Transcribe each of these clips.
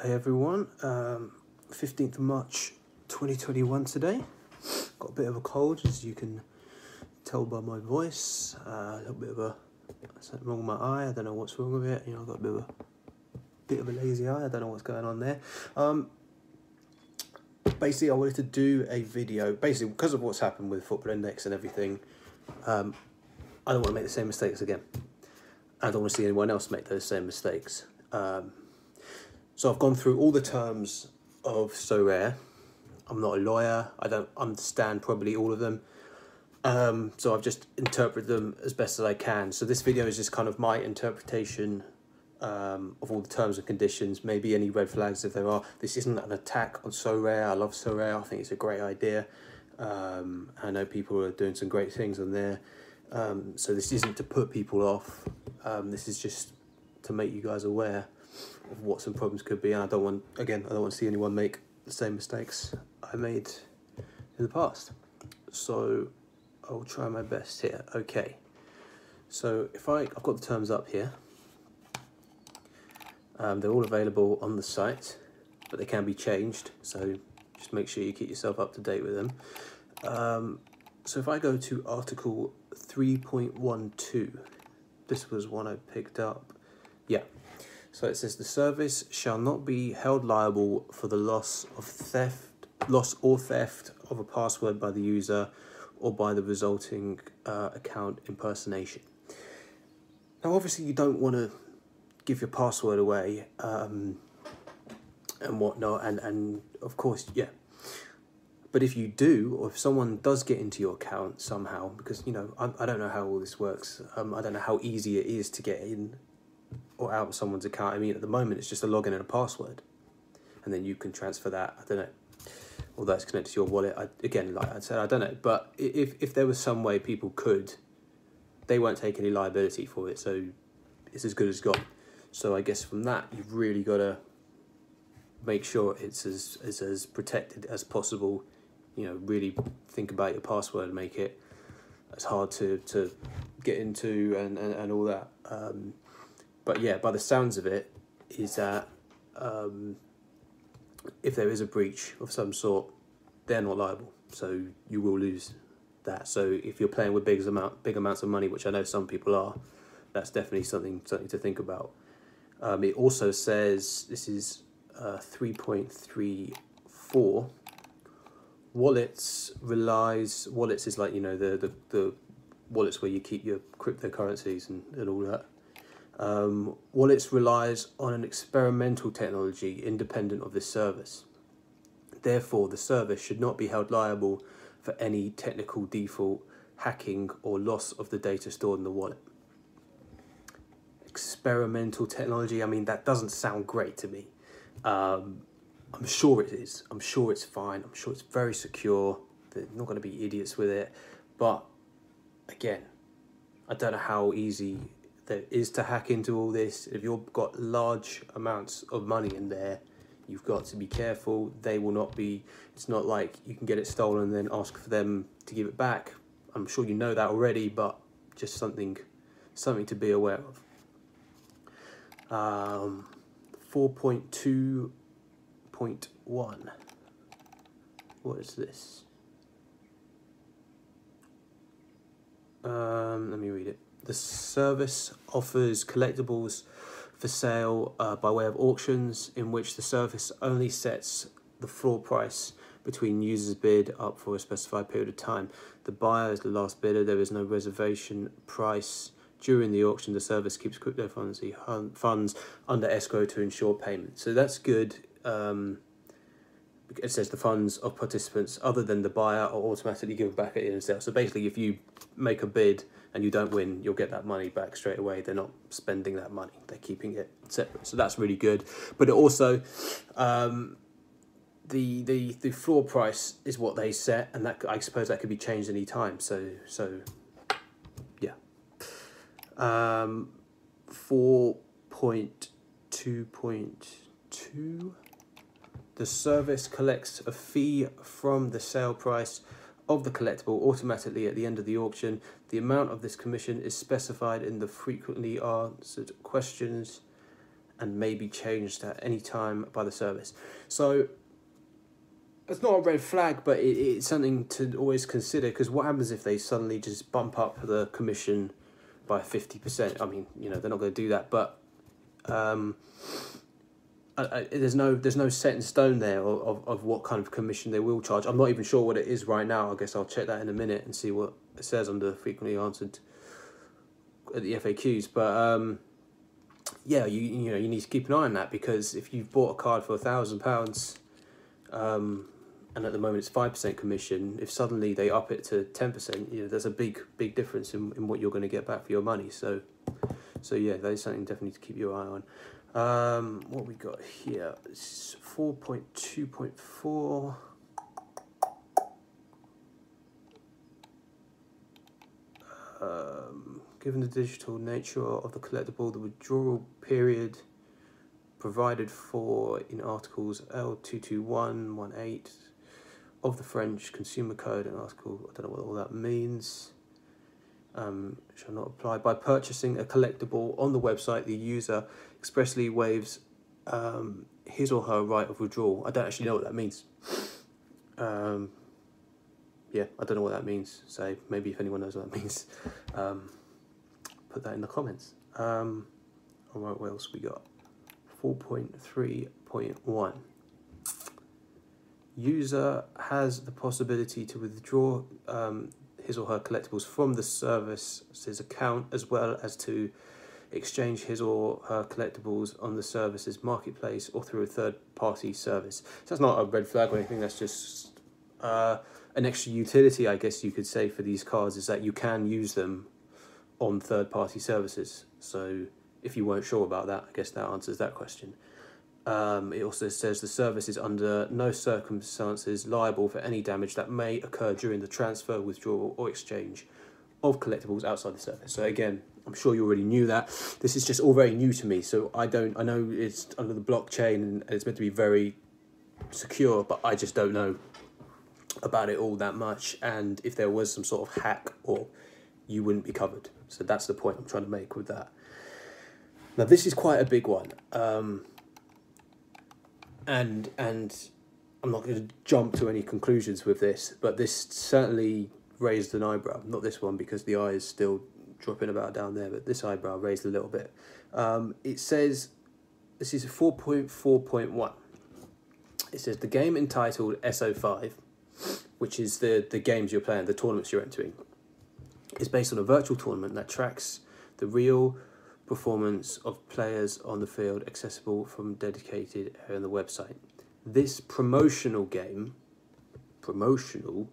Hi everyone, um, 15th of March 2021 today. Got a bit of a cold as you can tell by my voice. Uh, a little bit of a something wrong with my eye. I don't know what's wrong with it. You know, I've got a bit of a bit of a lazy eye. I don't know what's going on there. Um, basically, I wanted to do a video. Basically, because of what's happened with Football Index and everything, um, I don't want to make the same mistakes again. I don't want to see anyone else make those same mistakes. Um, so I've gone through all the terms of Sorare. I'm not a lawyer. I don't understand probably all of them. Um, so I've just interpreted them as best as I can. So this video is just kind of my interpretation um, of all the terms and conditions, maybe any red flags if there are. This isn't an attack on Sorare. I love Sorare. I think it's a great idea. Um, I know people are doing some great things on there. Um, so this isn't to put people off. Um, this is just to make you guys aware of what some problems could be. And I don't want, again, I don't want to see anyone make the same mistakes I made in the past. So I'll try my best here. Okay. So if I, I've got the terms up here. Um, they're all available on the site, but they can be changed. So just make sure you keep yourself up to date with them. Um, so if I go to Article 3.12, this was one I picked up. Yeah. So it says the service shall not be held liable for the loss of theft, loss or theft of a password by the user or by the resulting uh, account impersonation. Now, obviously, you don't want to give your password away um, and whatnot, and, and of course, yeah. But if you do, or if someone does get into your account somehow, because you know, I, I don't know how all this works. Um, I don't know how easy it is to get in or out of someone's account. I mean, at the moment, it's just a login and a password, and then you can transfer that. I don't know although it's connected to your wallet. I, again, like I said, I don't know. But if if there was some way people could, they won't take any liability for it. So it's as good as gone. So I guess from that, you've really got to make sure it's as, as as protected as possible. You know, really think about your password and make it as hard to, to get into and, and, and all that. Um, but yeah, by the sounds of it, is that um, if there is a breach of some sort, they're not liable. So you will lose that. So if you're playing with big amount big amounts of money, which I know some people are, that's definitely something something to think about. Um, it also says this is uh, three point three four. Wallets relies wallets is like you know the, the, the wallets where you keep your cryptocurrencies and, and all that. Um, Wallets relies on an experimental technology independent of this service. Therefore, the service should not be held liable for any technical default, hacking, or loss of the data stored in the wallet. Experimental technology, I mean, that doesn't sound great to me. Um, I'm sure it is. I'm sure it's fine. I'm sure it's very secure. They're not going to be idiots with it. But again, I don't know how easy there is to hack into all this. If you've got large amounts of money in there, you've got to be careful. They will not be, it's not like you can get it stolen and then ask for them to give it back. I'm sure you know that already, but just something, something to be aware of. Um, 4.2.1. What is this? Um, let me read it. The service offers collectibles for sale uh, by way of auctions, in which the service only sets the floor price between users' bid up for a specified period of time. The buyer is the last bidder. There is no reservation price. During the auction, the service keeps cryptocurrency funds under escrow to ensure payment. So that's good. Um, it says the funds of participants other than the buyer are automatically given back at the end of sale. So basically, if you make a bid and you don't win, you'll get that money back straight away. They're not spending that money; they're keeping it separate. So that's really good. But it also, um, the the the floor price is what they set, and that I suppose that could be changed any time. So so, yeah. Um, four point two point two. The service collects a fee from the sale price of the collectible automatically at the end of the auction. The amount of this commission is specified in the frequently answered questions and may be changed at any time by the service. So it's not a red flag, but it, it's something to always consider because what happens if they suddenly just bump up the commission by 50%? I mean, you know, they're not going to do that, but um, There's no there's no set in stone there of, of, of what kind of commission they will charge. I'm not even sure what it is right now. I guess I'll check that in a minute and see what it says under frequently answered at the FAQs. But um, yeah, you you know you need to keep an eye on that because if you've bought a card for a thousand pounds, um, and at the moment it's five percent commission, if suddenly they up it to ten percent, you know there's a big big difference in, in what you're going to get back for your money. So, so yeah, that is something definitely to keep your eye on. Um, what we got here is four point two point four. Um, given the digital nature of the collectible, the withdrawal period provided for in Articles L22118 of the French Consumer Code and Article, I don't know what all that means, um, shall not apply. By purchasing a collectible on the website, the user expressly waives um, his or her right of withdrawal. I don't actually know what that means. Um, yeah, I don't know what that means. So maybe if anyone knows what that means, um, put that in the comments. Um, all right, what else we got? 4.3.1. User has the possibility to withdraw um, his or her collectibles from the service's account as well as to exchange his or her collectibles on the service's marketplace or through a third party service. So that's not a red flag or anything, that's just uh, an extra utility, I guess you could say, for these cards is that you can use them on third party services. So if you weren't sure about that, I guess that answers that question. Um, it also says the service is under no circumstances liable for any damage that may occur during the transfer, withdrawal, or exchange of collectibles outside the service. So again, I'm sure you already knew that. This is just all very new to me, so I don't. I know it's under the blockchain and it's meant to be very secure, but I just don't know about it all that much. And if there was some sort of hack, or you wouldn't be covered. So that's the point I'm trying to make with that. Now this is quite a big one, um, and and I'm not going to jump to any conclusions with this, but this certainly raised an eyebrow. Not this one because the eye is still dropping about down there, but this eyebrow raised a little bit. Um, it says this is four point four point one. It says the game entitled SO5, which is the the games you're playing, the tournaments you're entering, is based on a virtual tournament that tracks the real performance of players on the field accessible from dedicated area on the website. This promotional game, promotional,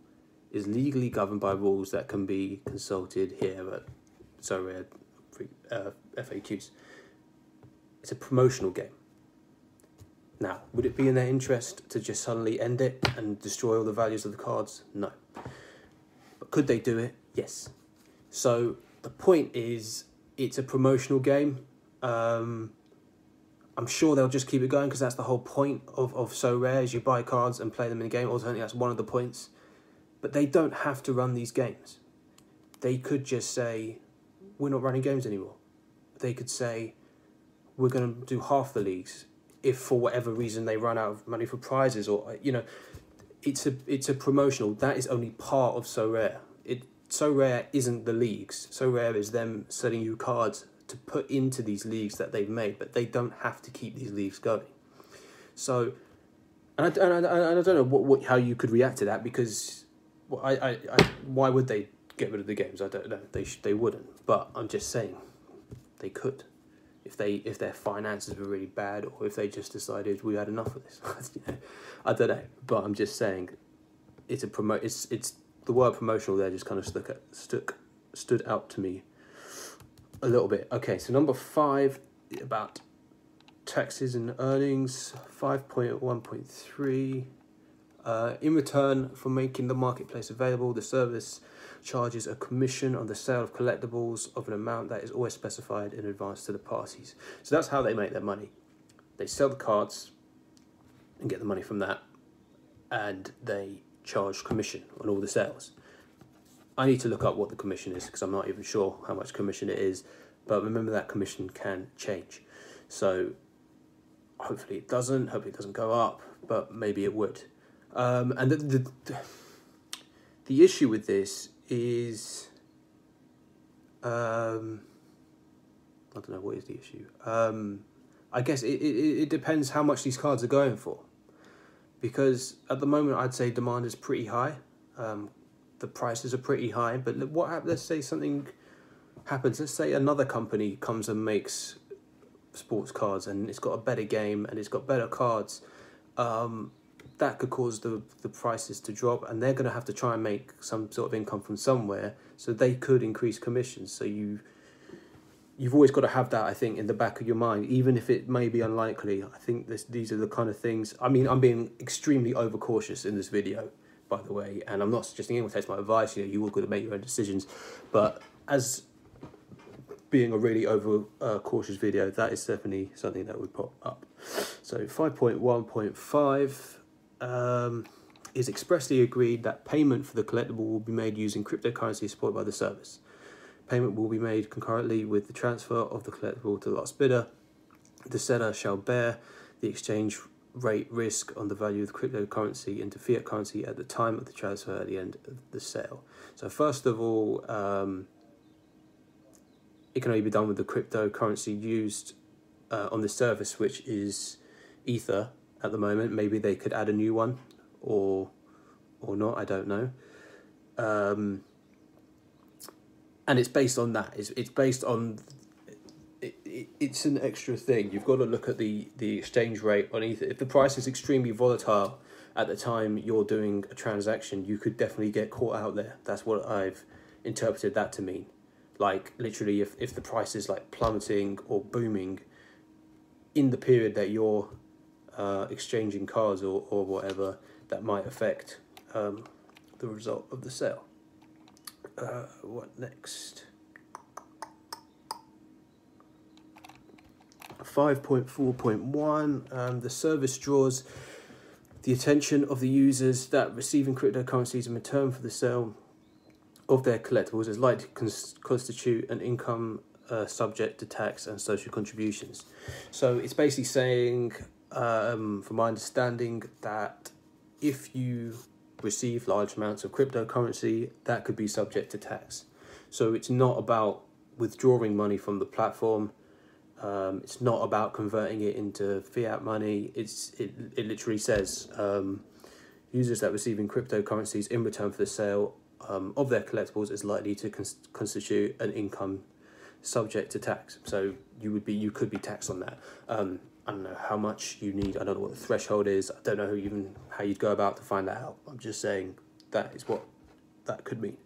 is legally governed by rules that can be consulted here at Sorare uh, FAQs. It's a promotional game. Now, would it be in their interest to just suddenly end it and destroy all the values of the cards? No. But could they do it? Yes. So the point is it's a promotional game. Um, I'm sure they'll just keep it going because that's the whole point of, of Sorare is you buy cards and play them in a game. Ultimately, that's one of the points. But they don't have to run these games. They could just say, we're not running games anymore. They could say, we're going to do half the leagues if for whatever reason they run out of money for prizes or, you know, it's a it's a promotional. That is only part of Sorare. It Sorare isn't the leagues. Sorare is them selling you cards to put into these leagues that they've made, but they don't have to keep these leagues going. So, and I, and I, and I don't know what, what how you could react to that because I, I, I why would they get rid of the games? I don't know. They sh- they wouldn't. But I'm just saying, they could, if they if their finances were really bad, or if they just decided we had enough of this. I don't know. But I'm just saying, it's a promote. It's it's the word promotional there just kind of stuck stuck stood out to me a little bit. Okay, so number five about taxes and earnings, five point one point three. Uh, in return for making the marketplace available, the service charges a commission on the sale of collectibles of an amount that is always specified in advance to the parties. So that's how they make their money. They sell the cards and get the money from that, and they charge commission on all the sales. I need to look up what the commission is because I'm not even sure how much commission it is, but remember that commission can change. So hopefully it doesn't. Hopefully it doesn't go up, but maybe it would. Um, and the, the the issue with this is, um, I don't know what is the issue. Um, I guess it, it it depends how much these cards are going for, because at the moment I'd say demand is pretty high. Um, the prices are pretty high, but what? Let's say something happens. Let's say another company comes and makes sports cards, and it's got a better game and it's got better cards. Um, that could cause the the prices to drop, and they're going to have to try and make some sort of income from somewhere. So they could increase commissions. So you you've always got to have that, I think, in the back of your mind, even if it may be unlikely. I think this these are the kind of things. I mean, I'm being extremely overcautious in this video, by the way, and I'm not suggesting anyone takes my advice. You know, you all got to make your own decisions, but as being a really over uh, cautious video, that is definitely something that would pop up. So 5.1.5 um, is expressly agreed that payment for the collectible will be made using cryptocurrency supported by the service. Payment will be made concurrently with the transfer of the collectible to the last bidder. The seller shall bear the exchange rate risk on the value of the cryptocurrency into fiat currency at the time of the transfer at the end of the sale. So first of all, um, it can only be done with the cryptocurrency used uh, on the service, which is Ether at the moment. Maybe they could add a new one, or or not. I don't know. Um, and it's based on that. It's it's based on. It, it, it's an extra thing. You've got to look at the the exchange rate on Ether. If the price is extremely volatile at the time you're doing a transaction, you could definitely get caught out there. That's what I've interpreted that to mean. Like literally, if if the price is like plummeting or booming in the period that you're uh, exchanging cars or, or whatever, that might affect um, the result of the sale. Uh, what next? 5.4.1 um, the service draws the attention of the users that receiving cryptocurrencies in return for the sale of their collectibles is likely to cons- constitute an income uh, subject to tax and social contributions. So it's basically saying um, from my understanding, that if you receive large amounts of cryptocurrency, that could be subject to tax. So it's not about withdrawing money from the platform. Um, it's not about converting it into fiat money. It's it, it literally says um, users that receiving cryptocurrencies in return for the sale um, of their collectibles is likely to cons- constitute an income subject to tax. So you would be you could be taxed on that. Um, I don't know how much you need. I don't know what the threshold is. I don't know even how you'd go about to find that out. I'm just saying that is what that could mean.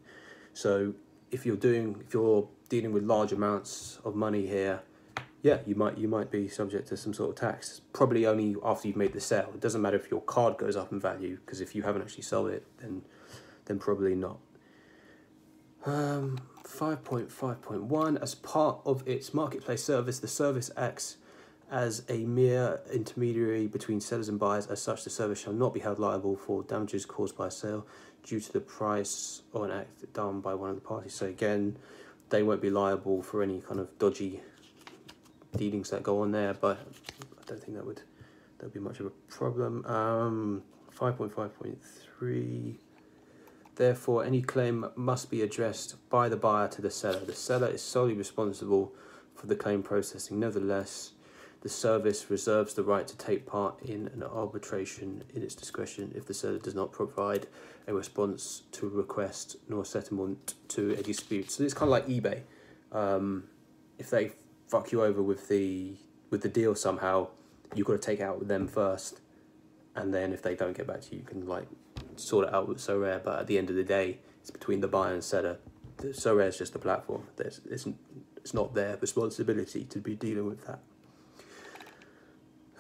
So if you're doing, if you're dealing with large amounts of money here, yeah, you might you might be subject to some sort of tax. Probably only after you've made the sale. It doesn't matter if your card goes up in value because if you haven't actually sold it, then then probably not. Um, 5.5.1 as part of its marketplace service, the service acts as a mere intermediary between sellers and buyers. As such, the seller shall not be held liable for damages caused by a sale due to the price or an act done by one of the parties. So again, they won't be liable for any kind of dodgy dealings that go on there, but I don't think that would that would be much of a problem. Um, 5.5.3 Therefore, any claim must be addressed by the buyer to the seller. The seller is solely responsible for the claim processing. Nevertheless, the service reserves the right to take part in an arbitration in its discretion if the seller does not provide a response to a request nor settlement to a dispute. So it's kind of like eBay. Um, if they fuck you over with the with the deal somehow, you've got to take out with them first, and then if they don't get back to you, you can like sort it out with Sorare. But at the end of the day, it's between the buyer and seller. The Sorare is just a platform. There's it's it's not their responsibility to be dealing with that.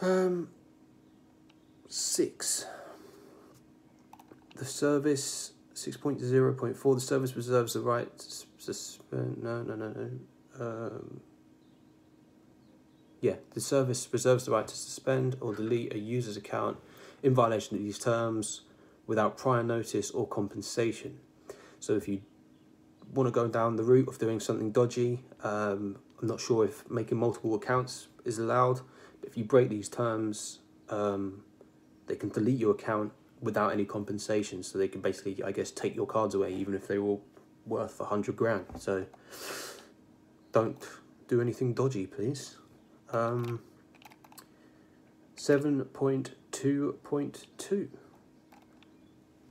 Um, six. The service six point zero point four. The service reserves the right to suspend. No, no, no, no. Um, yeah, the service reserves the right to suspend or delete a user's account in violation of these terms without prior notice or compensation. So if you want to go down the route of doing something dodgy, um, I'm not sure if making multiple accounts is allowed if you break these terms, um, they can delete your account without any compensation. So they can basically, I guess, take your cards away even if they were worth a hundred grand. So don't do anything dodgy, please. Um, 7.2.2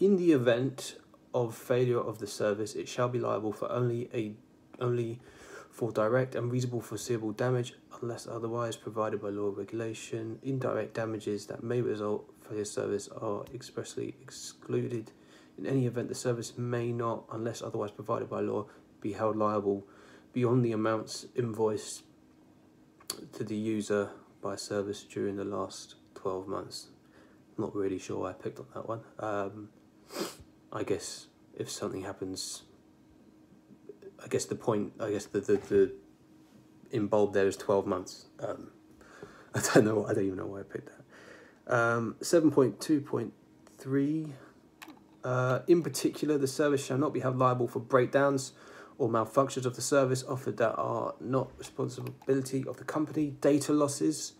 In the event of failure of the service, it shall be liable for only a only for direct and reasonable foreseeable damage unless otherwise provided by law or regulation. Indirect damages that may result for his service are expressly excluded. In any event, the service may not, unless otherwise provided by law, be held liable beyond the amounts invoiced to the user by service during the last 12 months. Not really sure why I picked on that one. Um, I guess if something happens, I guess the point, I guess the, the, the in bulb there is 12 months. Um, I don't know, I don't even know why I picked that. Um, 7.2.3 uh, in particular, the service shall not be held liable for breakdowns or malfunctions of the service offered that are not responsibility of the company, data losses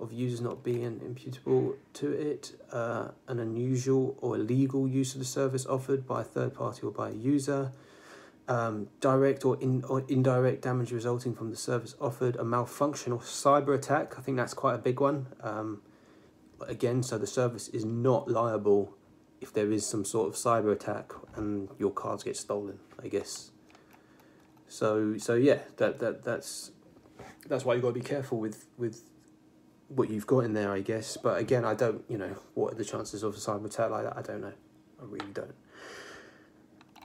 of users not being imputable to it, uh, an unusual or illegal use of the service offered by a third party or by a user, um, direct or, in, or indirect damage resulting from the service offered, a malfunction or cyber attack. I think that's quite a big one. Um, again, so the service is not liable if there is some sort of cyber attack and your cards get stolen, I guess. So so yeah, that that that's that's why you've got to be careful with with what you've got in there, I guess. But again, I don't, you know, what are the chances of a cyber attack like that? I don't know. I really don't.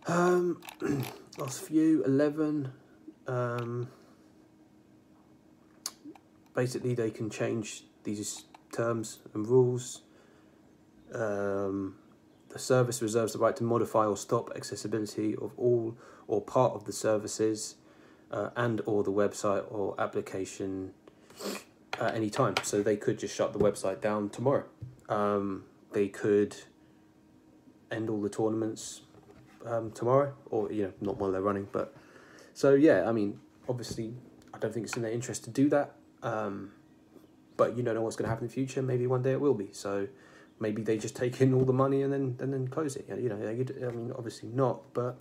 Um, last few eleven. Um, basically, they can change these terms and rules. Um, the service reserves the right to modify or stop accessibility of all or part of the services uh, and or the website or application at any time. So they could just shut the website down tomorrow. Um, they could end all the tournaments um, tomorrow, or you know, not while they're running. But so yeah, I mean, obviously, I don't think it's in their interest to do that. Um, but you don't know what's going to happen in the future. Maybe one day it will be. So maybe they just take in all the money and then and then close it. You know, I mean, obviously not, but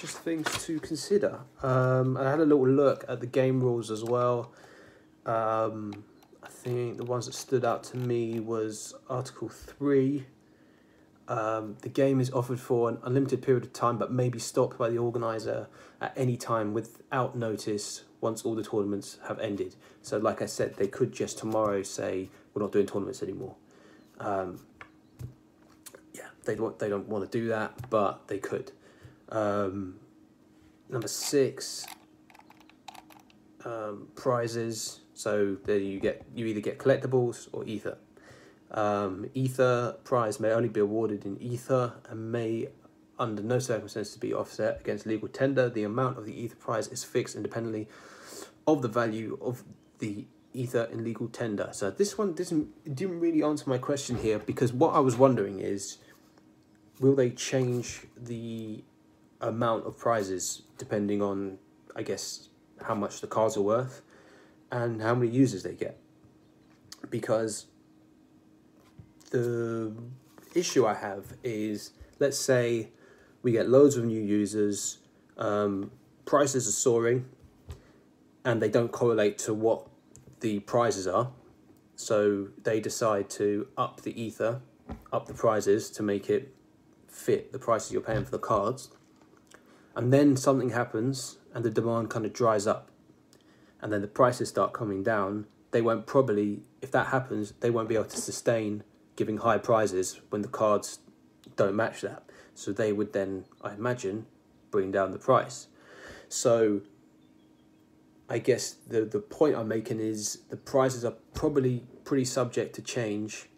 just things to consider. Um, I had a little look at the game rules as well. Um, I think the ones that stood out to me was Article Three. Um, the game is offered for an unlimited period of time, but may be stopped by the organizer at any time without notice once all the tournaments have ended. So, like I said, they could just tomorrow say we're not doing tournaments anymore. Um, yeah, they don't they don't want to do that, but they could. Um, number six, um, prizes. So there you get you either get collectibles or ether. Um, ether prize may only be awarded in ether and may under no circumstances be offset against legal tender. The amount of the ether prize is fixed independently of the value of the ether in legal tender. So this one didn't didn't really answer my question here because what I was wondering is will they change the amount of prizes depending on I guess how much the cards are worth and how many users they get. Because the issue I have is let's say we get loads of new users, um, prices are soaring, and they don't correlate to what the prizes are. So they decide to up the ether, up the prizes to make it fit the prices you're paying for the cards. And then something happens and the demand kind of dries up. And then the prices start coming down. They won't probably, if that happens, they won't be able to sustain giving high prizes when the cards don't match that. So they would then, I imagine, bring down the price. So I guess the the point I'm making is the prices are probably pretty subject to change,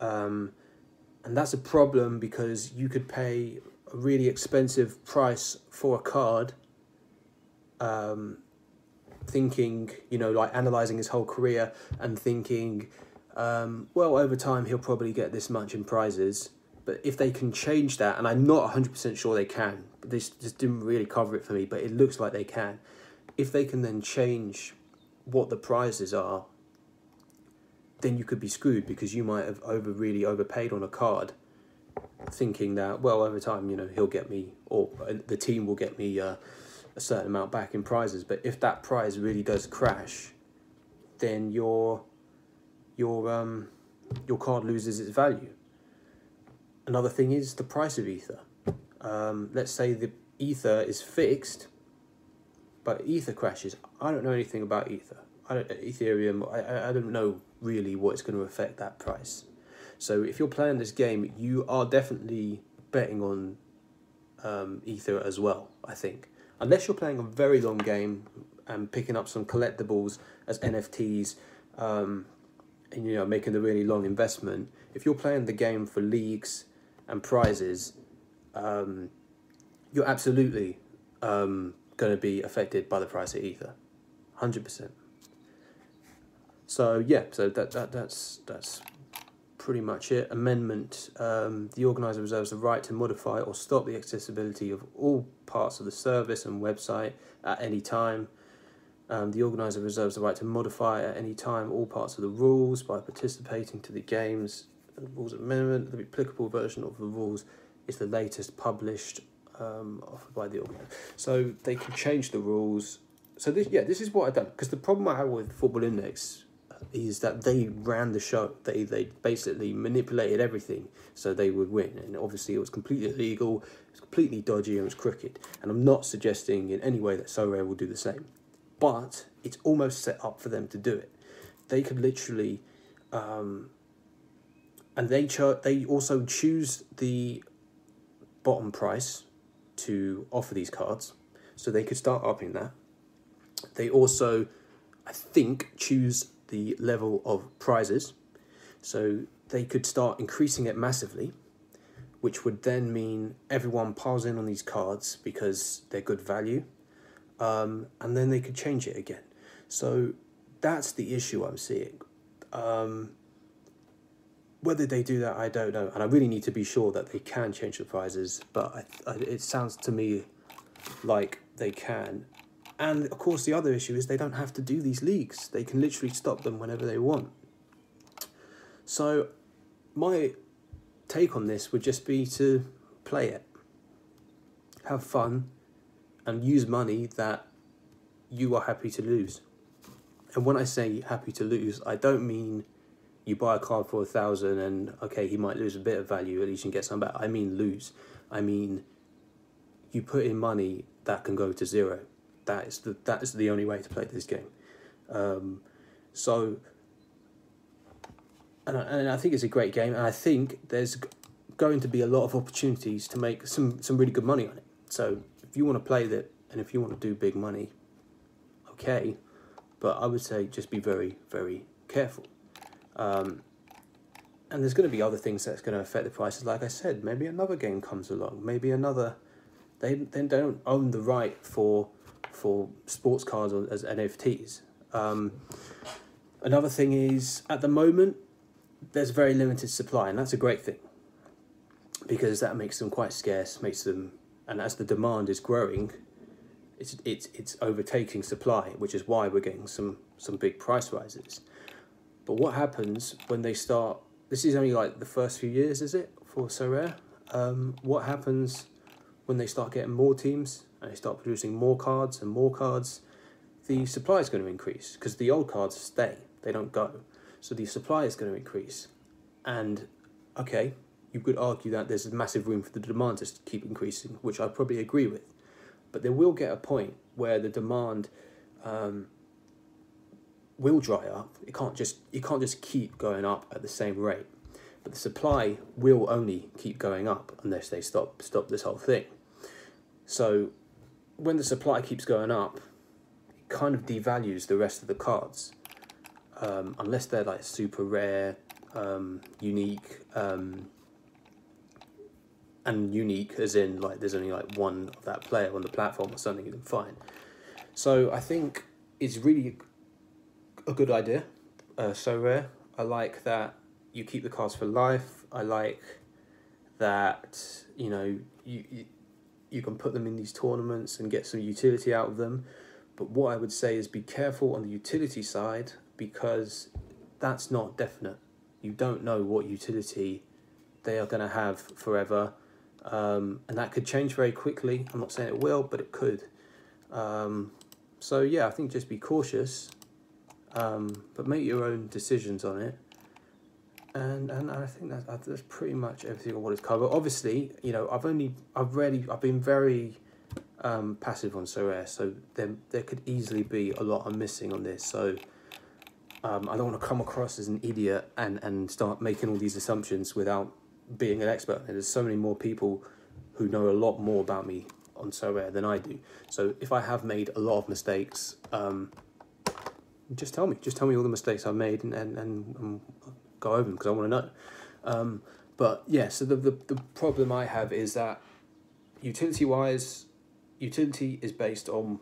um, and that's a problem because you could pay a really expensive price for a card, um, thinking you know like analyzing his whole career and thinking, um, well over time he'll probably get this much in prizes. But if they can change that, and I'm not hundred percent sure they can, this just didn't really cover it for me. But it looks like they can if they can then change what the prizes are then you could be screwed because you might have over really overpaid on a card, thinking that well over time you know he'll get me or uh, the team will get me uh, a certain amount back in prizes. But if that prize really does crash, then your your um your card loses its value. Another thing is the price of ether. Um, let's say the ether is fixed, but ether crashes. I don't know anything about ether. I don't, Ethereum. I, I don't know really what is going to affect that price. So if you're playing this game, you are definitely betting on um, ether as well. I think unless you're playing a very long game and picking up some collectibles as NFTs, um, and you know making a really long investment. If you're playing the game for leagues and prizes, um, you're absolutely um, going to be affected by the price of ether, hundred percent. So yeah, so that that that's that's pretty much it. Amendment: um, the organizer reserves the right to modify or stop the accessibility of all parts of the service and website at any time. Um, the organizer reserves the right to modify at any time all parts of the rules by participating to the games. The rules amendment, the applicable version of the rules is the latest published um, offered by the organizer. So they can change the rules. So this, yeah, this is what I've done because the problem I have with Football Index is that they ran the show. They they basically manipulated everything so they would win, and obviously it was completely illegal. It was completely dodgy and it was crooked. And I'm not suggesting in any way that Sorare will do the same, but it's almost set up for them to do it. They could literally. Um, and they cho- they also choose the bottom price to offer these cards, so they could start upping that. They also, I think, choose the level of prizes, so they could start increasing it massively, which would then mean everyone piles in on these cards because they're good value, um, and then they could change it again. So that's the issue I'm seeing. Um, whether they do that, I don't know, and I really need to be sure that they can change the prizes. But I, I, it sounds to me like they can. And of course, the other issue is they don't have to do these leagues; they can literally stop them whenever they want. So, my take on this would just be to play it, have fun, and use money that you are happy to lose. And when I say happy to lose, I don't mean you buy a card for a thousand and okay, he might lose a bit of value, at least you can get some back. I mean lose. I mean you put in money that can go to zero. That is the that is the only way to play this game. Um, so and I, and I think it's a great game, and I think there's going to be a lot of opportunities to make some some really good money on it. So if you want to play that, and if you want to do big money, okay, but I would say just be very very careful. Um, and there's going to be other things that's going to affect the prices. Like I said, maybe another game comes along. Maybe another. They they don't own the right for for sports cards as NFTs. Um, another thing is at the moment there's very limited supply, and that's a great thing because that makes them quite scarce. Makes them, and as the demand is growing, it's it's it's overtaking supply, which is why we're getting some some big price rises. But what happens when they start? This is only like the first few years, is it, for Sorare? Um, what happens when they start getting more teams and they start producing more cards and more cards? The supply is going to increase because the old cards stay; they don't go. So the supply is going to increase, and okay, you could argue that there's massive room for the demand to keep increasing, which I probably agree with. But there will get a point where the demand um, will dry up. It can't just you can't just keep going up at the same rate. But the supply will only keep going up unless they stop stop this whole thing. So when the supply keeps going up, it kind of devalues the rest of the cards. Um, unless they're like super rare, um, unique, um, and unique as in like there's only like one of that player on the platform or something, then fine. So I think it's really a good idea. Uh, Sorare. I like that you keep the cards for life. I like that you know you you can put them in these tournaments and get some utility out of them. But what I would say is be careful on the utility side because that's not definite. You don't know what utility they are going to have forever, um, and that could change very quickly. I'm not saying it will, but it could. Um, so yeah, I think just be cautious, um, but make your own decisions on it. And and I think that that's pretty much everything on to cover. Obviously, you know, I've only I've really I've been very um, passive on Sorare, so there there could easily be a lot I'm missing on this. So um, I don't want to come across as an idiot and and start making all these assumptions without being an expert. And there's so many more people who know a lot more about me on Sorare than I do. So if I have made a lot of mistakes, um, just tell me. Just tell me all the mistakes I've made and, and, and, and go over them because I want to know. Um, but yeah, so the, the, the problem I have is that utility wise, utility is based on,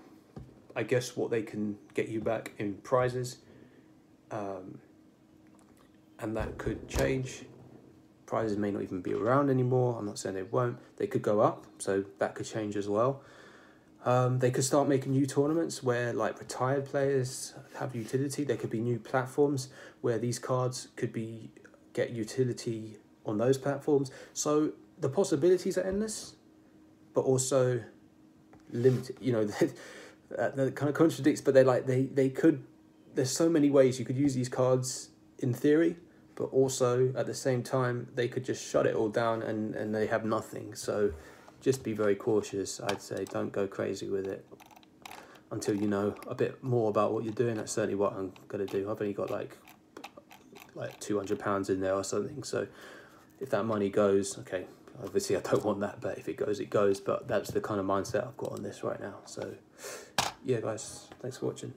I guess, what they can get you back in prizes. Um, and that could change. Prizes may not even be around anymore. I'm not saying they won't. They could go up, so that could change as well. Um, they could start making new tournaments where like retired players have utility. There could be new platforms where these cards could be get utility on those platforms. So the possibilities are endless, but also limited. You know, that, that kind of contradicts. But they're like they they could. There's so many ways you could use these cards in theory, but also at the same time they could just shut it all down and and they have nothing. So just be very cautious. I'd say don't go crazy with it until you know a bit more about what you're doing. That's certainly what I'm gonna do. I've only got like like two hundred pounds in there or something. So if that money goes, okay, obviously I don't want that, but if it goes, it goes. But that's the kind of mindset I've got on this right now. So yeah, guys, thanks for watching.